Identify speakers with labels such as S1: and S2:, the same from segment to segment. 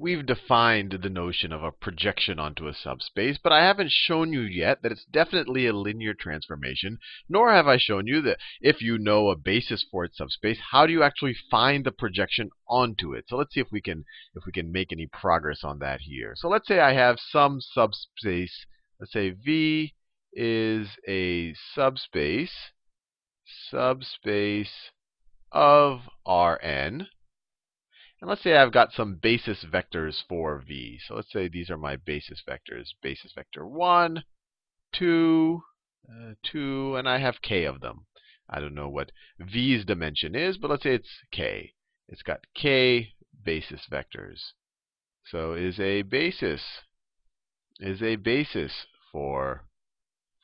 S1: we've defined the notion of a projection onto a subspace, but I haven't shown you yet that it's definitely a linear transformation, nor have I shown you that if you know a basis for its subspace, how do you actually find the projection onto it? So let's see if we can if we can make any progress on that here. So let's say I have some subspace. Let's say V is a subspace subspace of Rn. And let's say I've got some basis vectors for v. So let's say these are my basis vectors. Basis vector 1, 2, uh, 2, and I have k of them. I don't know what v's dimension is, but let's say it's k. It's got k basis vectors. So is a basis is a basis for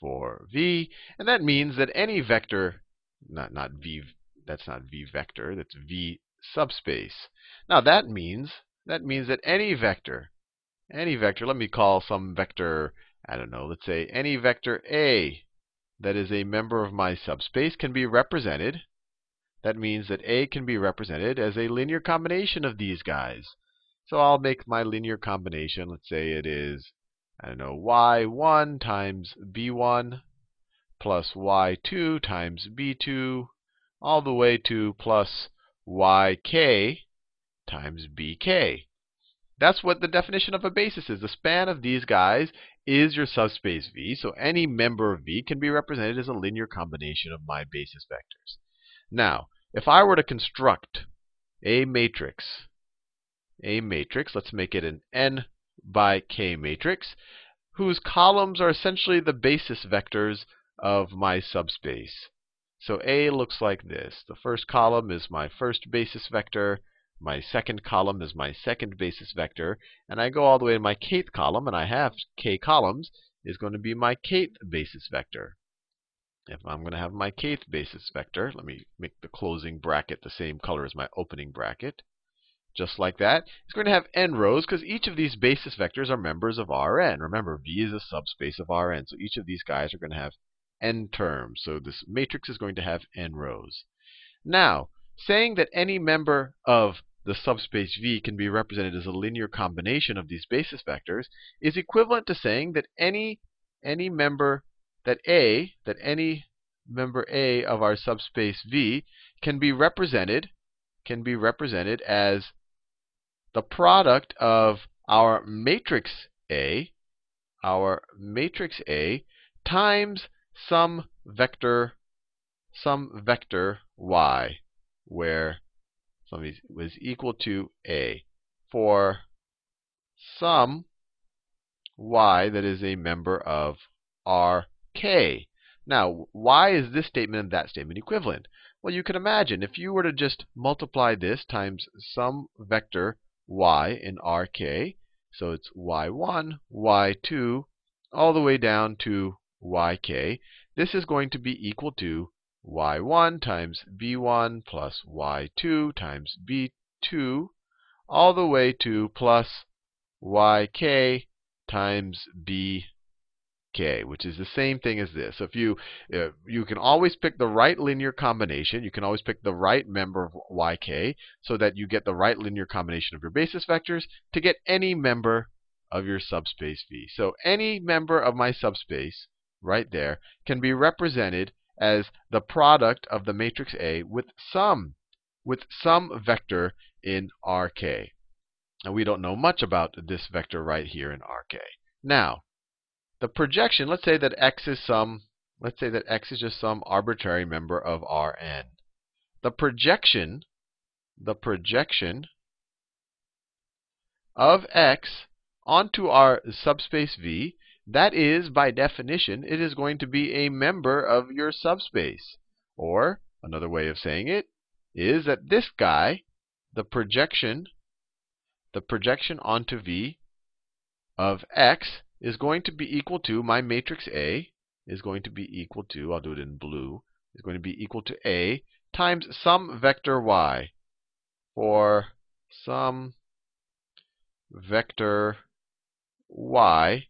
S1: for v, and that means that any vector not not v that's not v vector, that's v subspace. Now that means that means that any vector, any vector, let me call some vector, I don't know, let's say any vector A that is a member of my subspace can be represented. That means that A can be represented as a linear combination of these guys. So I'll make my linear combination, let's say it is, I don't know, y1 times b1 plus y2 times b2 all the way to plus yk times bk. That's what the definition of a basis is. The span of these guys is your subspace V. So any member of V can be represented as a linear combination of my basis vectors. Now, if I were to construct a matrix, a matrix, let's make it an n by k matrix, whose columns are essentially the basis vectors of my subspace. So A looks like this. The first column is my first basis vector. My second column is my second basis vector. And I go all the way to my kth column, and I have k columns, is going to be my kth basis vector. If I'm going to have my kth basis vector, let me make the closing bracket the same color as my opening bracket. Just like that. It's going to have n rows because each of these basis vectors are members of Rn. Remember, V is a subspace of Rn. So each of these guys are going to have n terms. So this matrix is going to have n rows. Now, saying that any member of the subspace V can be represented as a linear combination of these basis vectors is equivalent to saying that any any member that A, that any member A of our subspace V can be represented can be represented as the product of our matrix A, our matrix A times some vector some vector y where some was equal to a for some y that is a member of Rk. Now, why is this statement and that statement equivalent? Well, you can imagine if you were to just multiply this times some vector y in Rk, so it's y1, y2, all the way down to yk, this is going to be equal to y1 times b1 plus y2 times b2 all the way to plus yk times bk, which is the same thing as this. So if you uh, you can always pick the right linear combination, you can always pick the right member of yk so that you get the right linear combination of your basis vectors to get any member of your subspace V. So any member of my subspace right there can be represented as the product of the matrix A with some with some vector in Rk. And we don't know much about this vector right here in Rk. Now, the projection, let's say that x is some let's say that x is just some arbitrary member of Rn. The projection the projection of x onto our subspace V that is, by definition, it is going to be a member of your subspace. Or, another way of saying it is that this guy, the projection, the projection onto V of x is going to be equal to my matrix A is going to be equal to, I'll do it in blue, is going to be equal to A times some vector y for some vector y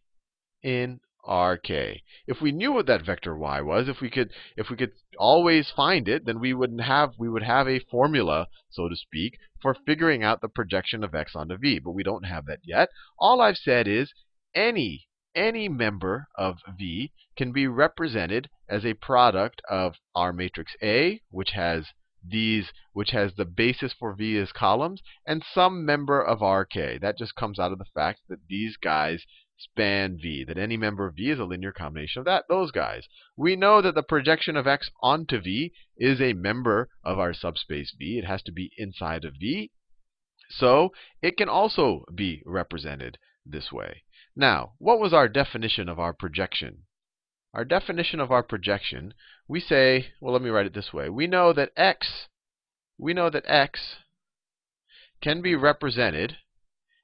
S1: in rk. If we knew what that vector y was, if we could if we could always find it, then we wouldn't have we would have a formula, so to speak, for figuring out the projection of x onto v, but we don't have that yet. All I've said is any any member of V can be represented as a product of our matrix A, which has these, which has the basis for V as columns, and some member of RK. That just comes out of the fact that these guys span V, that any member of V is a linear combination of that those guys. We know that the projection of X onto V is a member of our subspace V. It has to be inside of V. So it can also be represented this way. Now, what was our definition of our projection? Our definition of our projection, we say, well, let me write it this way. We know that x, we know that x can be represented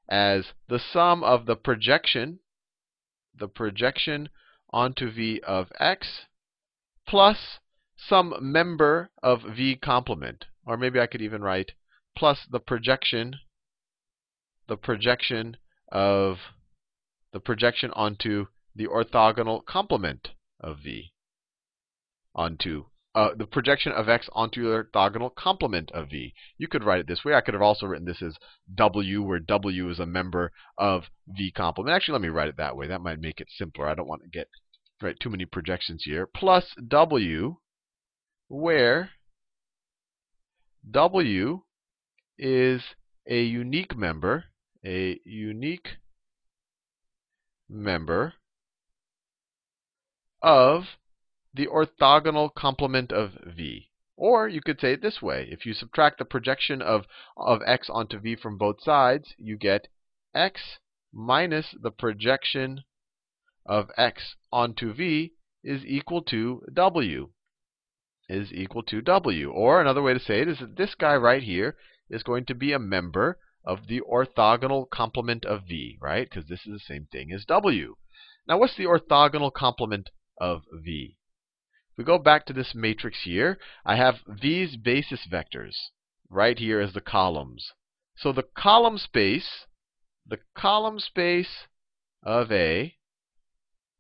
S1: as the sum of the projection, the projection onto v of x plus some member of v complement. Or maybe I could even write plus the projection, the projection of the projection onto the orthogonal complement of V. Onto uh, the projection of x onto the orthogonal complement of V. You could write it this way. I could have also written this as W, where W is a member of V complement. Actually, let me write it that way. That might make it simpler. I don't want to get too many projections here. Plus W, where W is a unique member, a unique member of the orthogonal complement of v. Or you could say it this way. If you subtract the projection of, of x onto v from both sides, you get x minus the projection of x onto v is equal to w. Is equal to w. Or another way to say it is that this guy right here is going to be a member of the orthogonal complement of v, right? Because this is the same thing as w. Now, what's the orthogonal complement of v? If we go back to this matrix here, I have these basis vectors right here as the columns. So the column space, the column space of A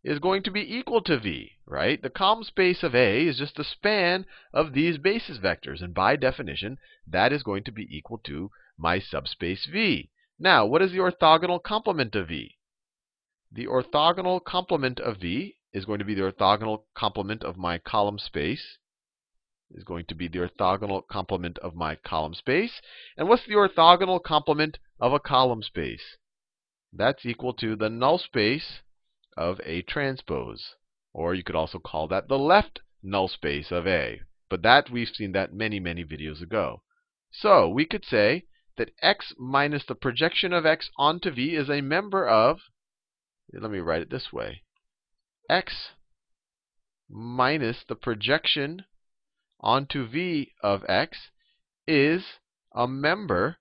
S1: is going to be equal to V, right? The column space of A is just the span of these basis vectors. And by definition, that is going to be equal to my subspace V. Now, what is the orthogonal complement of V? The orthogonal complement of V is going to be the orthogonal complement of my column space. Is going to be the orthogonal complement of my column space. And what's the orthogonal complement of a column space? That's equal to the null space of A transpose. Or you could also call that the left null space of A. But that we've seen that many, many videos ago. So we could say that x minus the projection of x onto v is a member of, let me write it this way, x minus the projection onto v of x is a member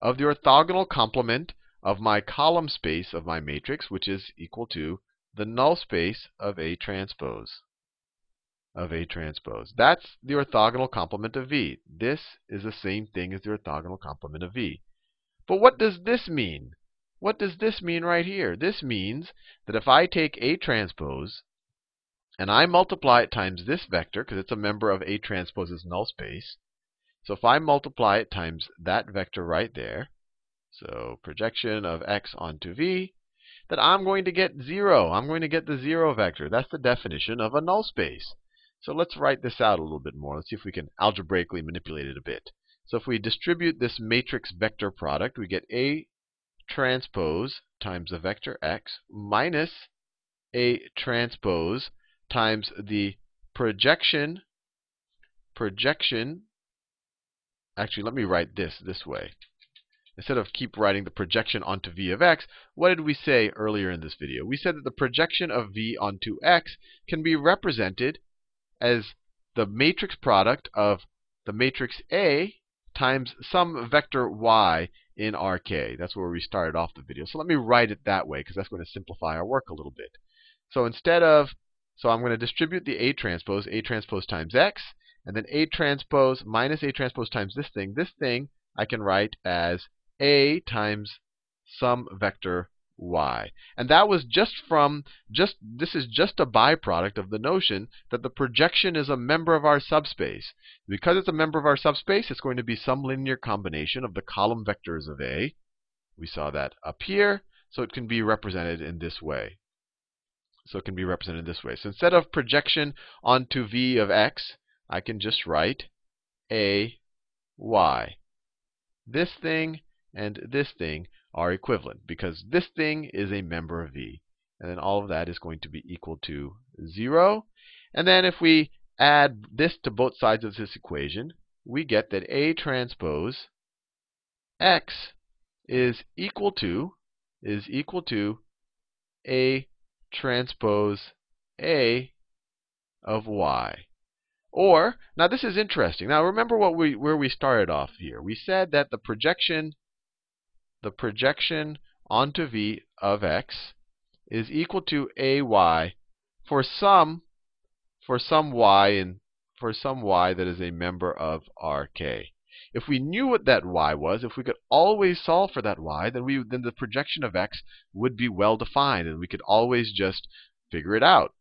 S1: of the orthogonal complement of my column space of my matrix, which is equal to the null space of A transpose of A transpose. That's the orthogonal complement of V. This is the same thing as the orthogonal complement of V. But what does this mean? What does this mean right here? This means that if I take A transpose and I multiply it times this vector, because it's a member of A transpose's null space. So if I multiply it times that vector right there, so projection of x onto v, that I'm going to get 0. I'm going to get the 0 vector. That's the definition of a null space. So let's write this out a little bit more. Let's see if we can algebraically manipulate it a bit. So if we distribute this matrix vector product, we get A transpose times the vector x minus A transpose times the projection projection actually let me write this this way instead of keep writing the projection onto v of x, what did we say earlier in this video? We said that the projection of v onto x can be represented as the matrix product of the matrix A times some vector y in RK. That's where we started off the video. So let me write it that way because that's going to simplify our work a little bit. So instead of, so I'm going to distribute the A transpose, A transpose times x, and then A transpose minus A transpose times this thing. This thing I can write as A times some vector y. And that was just from just this is just a byproduct of the notion that the projection is a member of our subspace. Because it's a member of our subspace, it's going to be some linear combination of the column vectors of A. We saw that up here, so it can be represented in this way. So it can be represented this way. So instead of projection onto v of x, I can just write a y. This thing and this thing are equivalent because this thing is a member of V. And then all of that is going to be equal to 0. And then if we add this to both sides of this equation, we get that A transpose x is equal to is equal to A transpose A of y. Or, now this is interesting. Now remember what we where we started off here. We said that the projection the projection onto V of x is equal to ay for some for some y and for some y that is a member of Rk. If we knew what that y was, if we could always solve for that y, then we then the projection of x would be well defined and we could always just figure it out.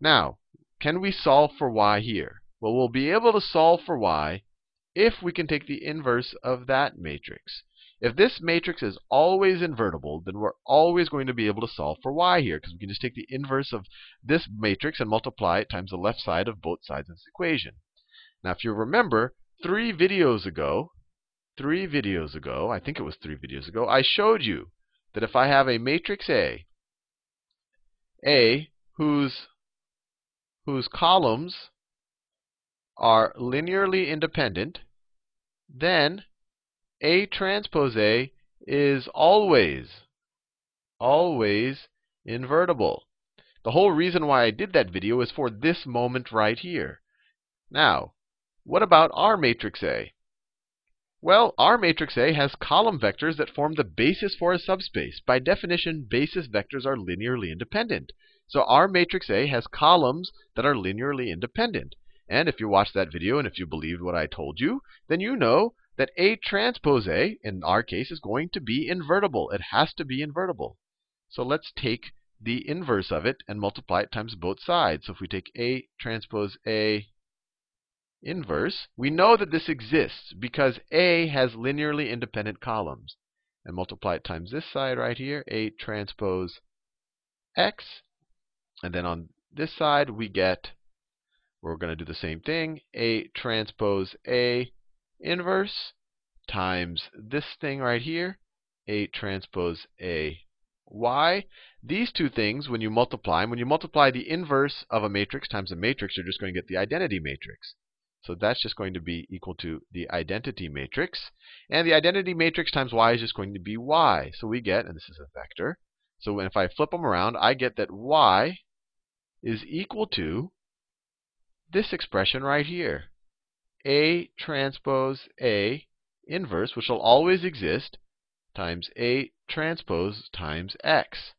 S1: Now, can we solve for y here? Well, we'll be able to solve for y if we can take the inverse of that matrix. If this matrix is always invertible, then we're always going to be able to solve for y here, because we can just take the inverse of this matrix and multiply it times the left side of both sides of this equation. Now, if you remember, three videos ago, three videos ago, I think it was three videos ago, I showed you that if I have a matrix A, A whose, whose columns are linearly independent, then a transpose A is always, always invertible. The whole reason why I did that video is for this moment right here. Now, what about our matrix A? Well, our matrix A has column vectors that form the basis for a subspace. By definition, basis vectors are linearly independent. So our matrix A has columns that are linearly independent. And if you watched that video and if you believed what I told you, then you know that A transpose A, in our case, is going to be invertible. It has to be invertible. So let's take the inverse of it and multiply it times both sides. So if we take A transpose A inverse, we know that this exists because A has linearly independent columns. And multiply it times this side right here, A transpose X. And then on this side, we get, we're going to do the same thing, A transpose A inverse times this thing right here, A transpose A y. These two things, when you multiply them, when you multiply the inverse of a matrix times a matrix, you're just going to get the identity matrix. So that's just going to be equal to the identity matrix. And the identity matrix times y is just going to be y. So we get, and this is a vector, so if I flip them around, I get that y is equal to this expression right here. A transpose A inverse, which will always exist, times A transpose times x.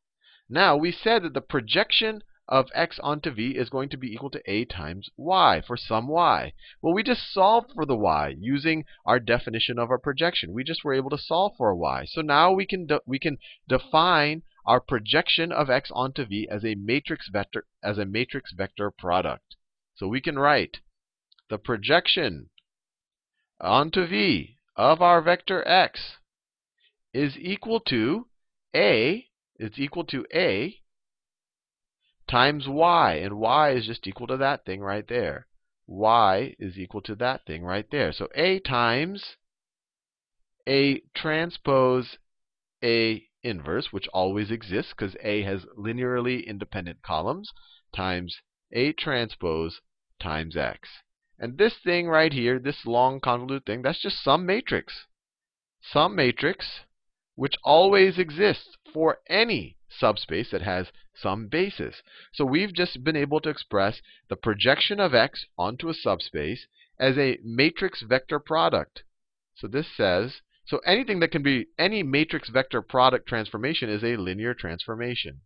S1: Now, we said that the projection of x onto v is going to be equal to a times y for some y. Well, we just solved for the y using our definition of our projection. We just were able to solve for a y. So now we can we can define our projection of x onto v as a matrix vector as a matrix vector product. So we can write the projection onto V of our vector x is equal to A, it's equal to A times y. And y is just equal to that thing right there. y is equal to that thing right there. So A times A transpose A inverse, which always exists because A has linearly independent columns, times A transpose times x. And this thing right here, this long convoluted thing, that's just some matrix. Some matrix which always exists for any subspace that has some basis. So we've just been able to express the projection of x onto a subspace as a matrix vector product. So this says, so anything that can be any matrix vector product transformation is a linear transformation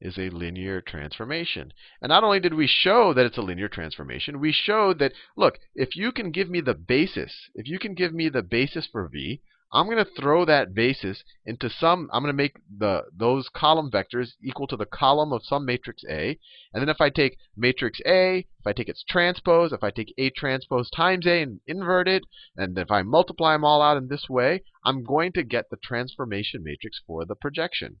S1: is a linear transformation. And not only did we show that it's a linear transformation, we showed that, look, if you can give me the basis, if you can give me the basis for v, I'm going to throw that basis into some, I'm going to make the those column vectors equal to the column of some matrix A. And then if I take matrix A, if I take its transpose, if I take A transpose times A and invert it, and if I multiply them all out in this way, I'm going to get the transformation matrix for the projection.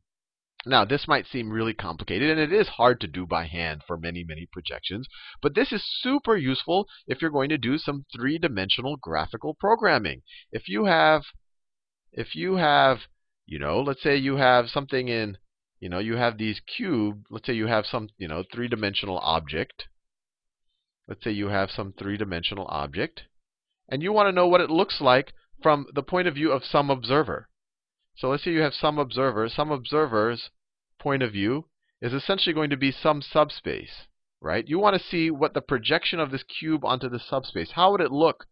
S1: Now, this might seem really complicated, and it is hard to do by hand for many, many projections. But this is super useful if you're going to do some three-dimensional graphical programming. If you have, if you have, you know, let's say you have something in, you know, you have these cubes. Let's say you have some, you know, three-dimensional object. Let's say you have some three-dimensional object, and you want to know what it looks like from the point of view of some observer. So let's say you have some observer. Some observers point of view is essentially going to be some subspace, right? You want to see what the projection of this cube onto the subspace, how would it look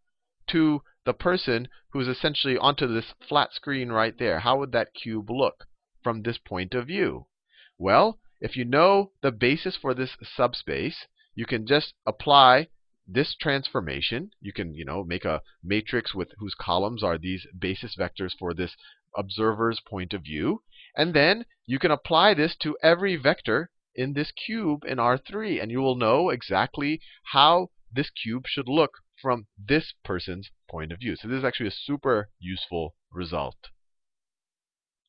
S1: to the person who's essentially onto this flat screen right there? How would that cube look from this point of view? Well, if you know the basis for this subspace, you can just apply this transformation. You can, you know, make a matrix with whose columns are these basis vectors for this observer's point of view. And then you can apply this to every vector in this cube in R3, and you will know exactly how this cube should look from this person's point of view. So this is actually a super useful result.